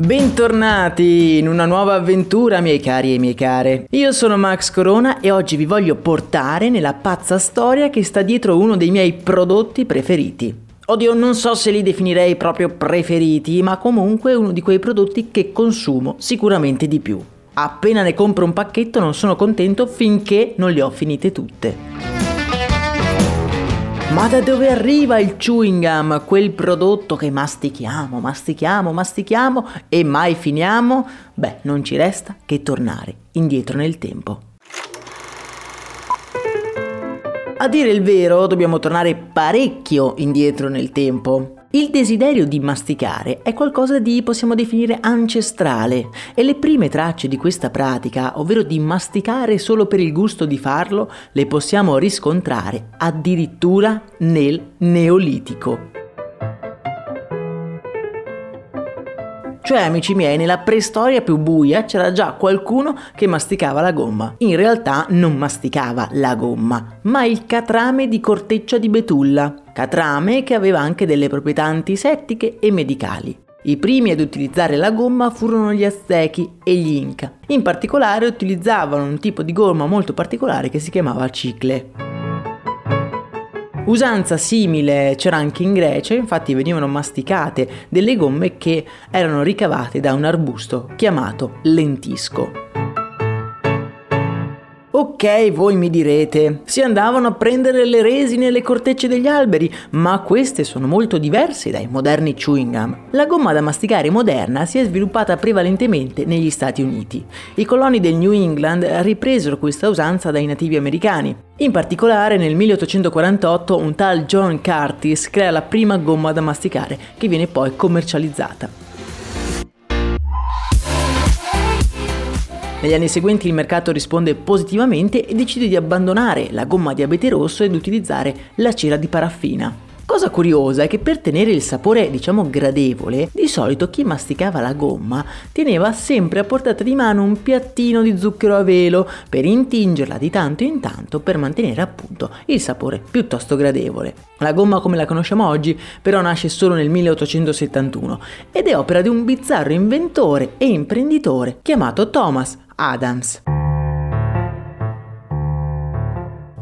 Bentornati in una nuova avventura, miei cari e miei care. Io sono Max Corona e oggi vi voglio portare nella pazza storia che sta dietro uno dei miei prodotti preferiti. Oddio, non so se li definirei proprio preferiti, ma comunque uno di quei prodotti che consumo sicuramente di più. Appena ne compro un pacchetto non sono contento finché non le ho finite tutte. Ma da dove arriva il chewing gum, quel prodotto che mastichiamo, mastichiamo, mastichiamo e mai finiamo? Beh, non ci resta che tornare indietro nel tempo. A dire il vero, dobbiamo tornare parecchio indietro nel tempo. Il desiderio di masticare è qualcosa di, possiamo definire, ancestrale e le prime tracce di questa pratica, ovvero di masticare solo per il gusto di farlo, le possiamo riscontrare addirittura nel Neolitico. Cioè, amici miei, nella preistoria più buia c'era già qualcuno che masticava la gomma. In realtà non masticava la gomma, ma il catrame di corteccia di betulla. Catrame che aveva anche delle proprietà antisettiche e medicali. I primi ad utilizzare la gomma furono gli Aztechi e gli Inca. In particolare utilizzavano un tipo di gomma molto particolare che si chiamava cicle. Usanza simile c'era anche in Grecia, infatti venivano masticate delle gomme che erano ricavate da un arbusto chiamato lentisco. Ok, voi mi direte, si andavano a prendere le resine e le cortecce degli alberi, ma queste sono molto diverse dai moderni chewing gum. La gomma da masticare moderna si è sviluppata prevalentemente negli Stati Uniti. I coloni del New England ripresero questa usanza dai nativi americani. In particolare nel 1848 un tal John Curtis crea la prima gomma da masticare che viene poi commercializzata. Negli anni seguenti il mercato risponde positivamente e decide di abbandonare la gomma di abete rosso ed utilizzare la cera di paraffina. Cosa curiosa è che per tenere il sapore, diciamo, gradevole, di solito chi masticava la gomma teneva sempre a portata di mano un piattino di zucchero a velo per intingerla di tanto in tanto per mantenere appunto il sapore piuttosto gradevole. La gomma come la conosciamo oggi però nasce solo nel 1871 ed è opera di un bizzarro inventore e imprenditore chiamato Thomas Adams.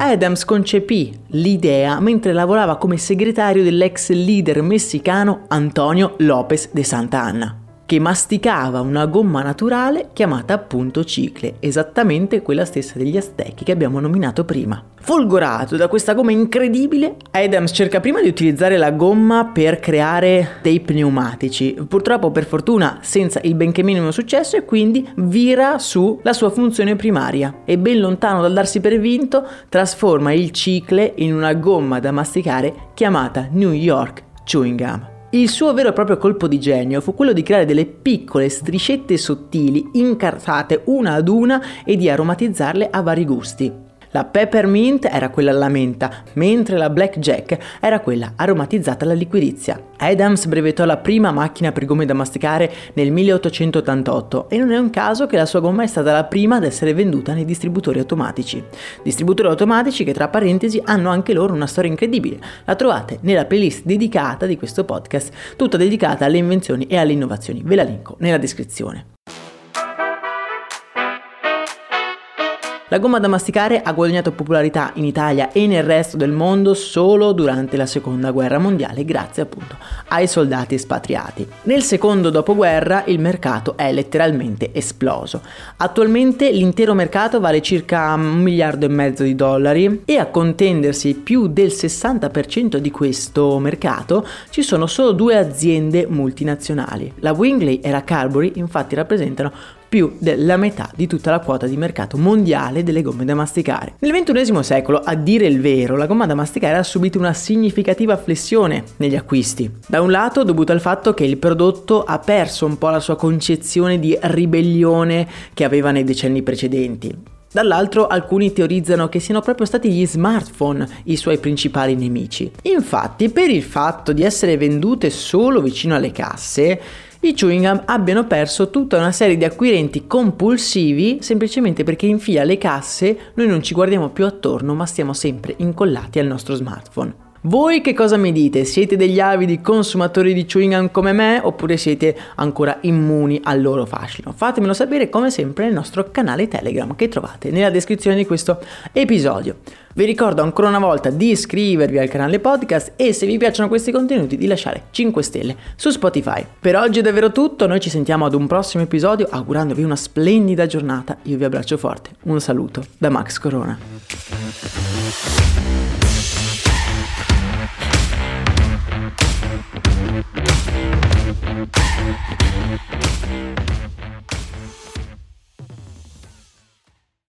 Adams concepì l'idea mentre lavorava come segretario dell'ex leader messicano Antonio López de Santa Anna che masticava una gomma naturale chiamata appunto cicle, esattamente quella stessa degli Aztechi che abbiamo nominato prima. Folgorato da questa gomma incredibile, Adams cerca prima di utilizzare la gomma per creare dei pneumatici, purtroppo per fortuna senza il benché minimo successo e quindi vira sulla sua funzione primaria e ben lontano dal darsi per vinto trasforma il cicle in una gomma da masticare chiamata New York Chewing Gum. Il suo vero e proprio colpo di genio fu quello di creare delle piccole striscette sottili incartate una ad una e di aromatizzarle a vari gusti. La peppermint era quella alla menta, mentre la blackjack era quella aromatizzata alla liquirizia. Adams brevettò la prima macchina per gomme da masticare nel 1888 e non è un caso che la sua gomma è stata la prima ad essere venduta nei distributori automatici. Distributori automatici che tra parentesi hanno anche loro una storia incredibile. La trovate nella playlist dedicata di questo podcast, tutta dedicata alle invenzioni e alle innovazioni. Ve la linko nella descrizione. La gomma da masticare ha guadagnato popolarità in Italia e nel resto del mondo solo durante la seconda guerra mondiale grazie appunto ai soldati espatriati. Nel secondo dopoguerra il mercato è letteralmente esploso. Attualmente l'intero mercato vale circa un miliardo e mezzo di dollari e a contendersi più del 60% di questo mercato ci sono solo due aziende multinazionali. La Wingley e la Carbury infatti rappresentano più della metà di tutta la quota di mercato mondiale delle gomme da masticare. Nel XXI secolo, a dire il vero, la gomma da masticare ha subito una significativa flessione negli acquisti. Da un lato dovuto al fatto che il prodotto ha perso un po' la sua concezione di ribellione che aveva nei decenni precedenti. Dall'altro alcuni teorizzano che siano proprio stati gli smartphone i suoi principali nemici. Infatti, per il fatto di essere vendute solo vicino alle casse, i chewing gum abbiano perso tutta una serie di acquirenti compulsivi semplicemente perché in fila alle casse noi non ci guardiamo più attorno ma stiamo sempre incollati al nostro smartphone. Voi che cosa mi dite? Siete degli avidi consumatori di chewing gum come me oppure siete ancora immuni al loro fascino? Fatemelo sapere come sempre nel nostro canale Telegram che trovate nella descrizione di questo episodio. Vi ricordo ancora una volta di iscrivervi al canale podcast e se vi piacciono questi contenuti di lasciare 5 stelle su Spotify. Per oggi è davvero tutto, noi ci sentiamo ad un prossimo episodio augurandovi una splendida giornata. Io vi abbraccio forte. Un saluto da Max Corona.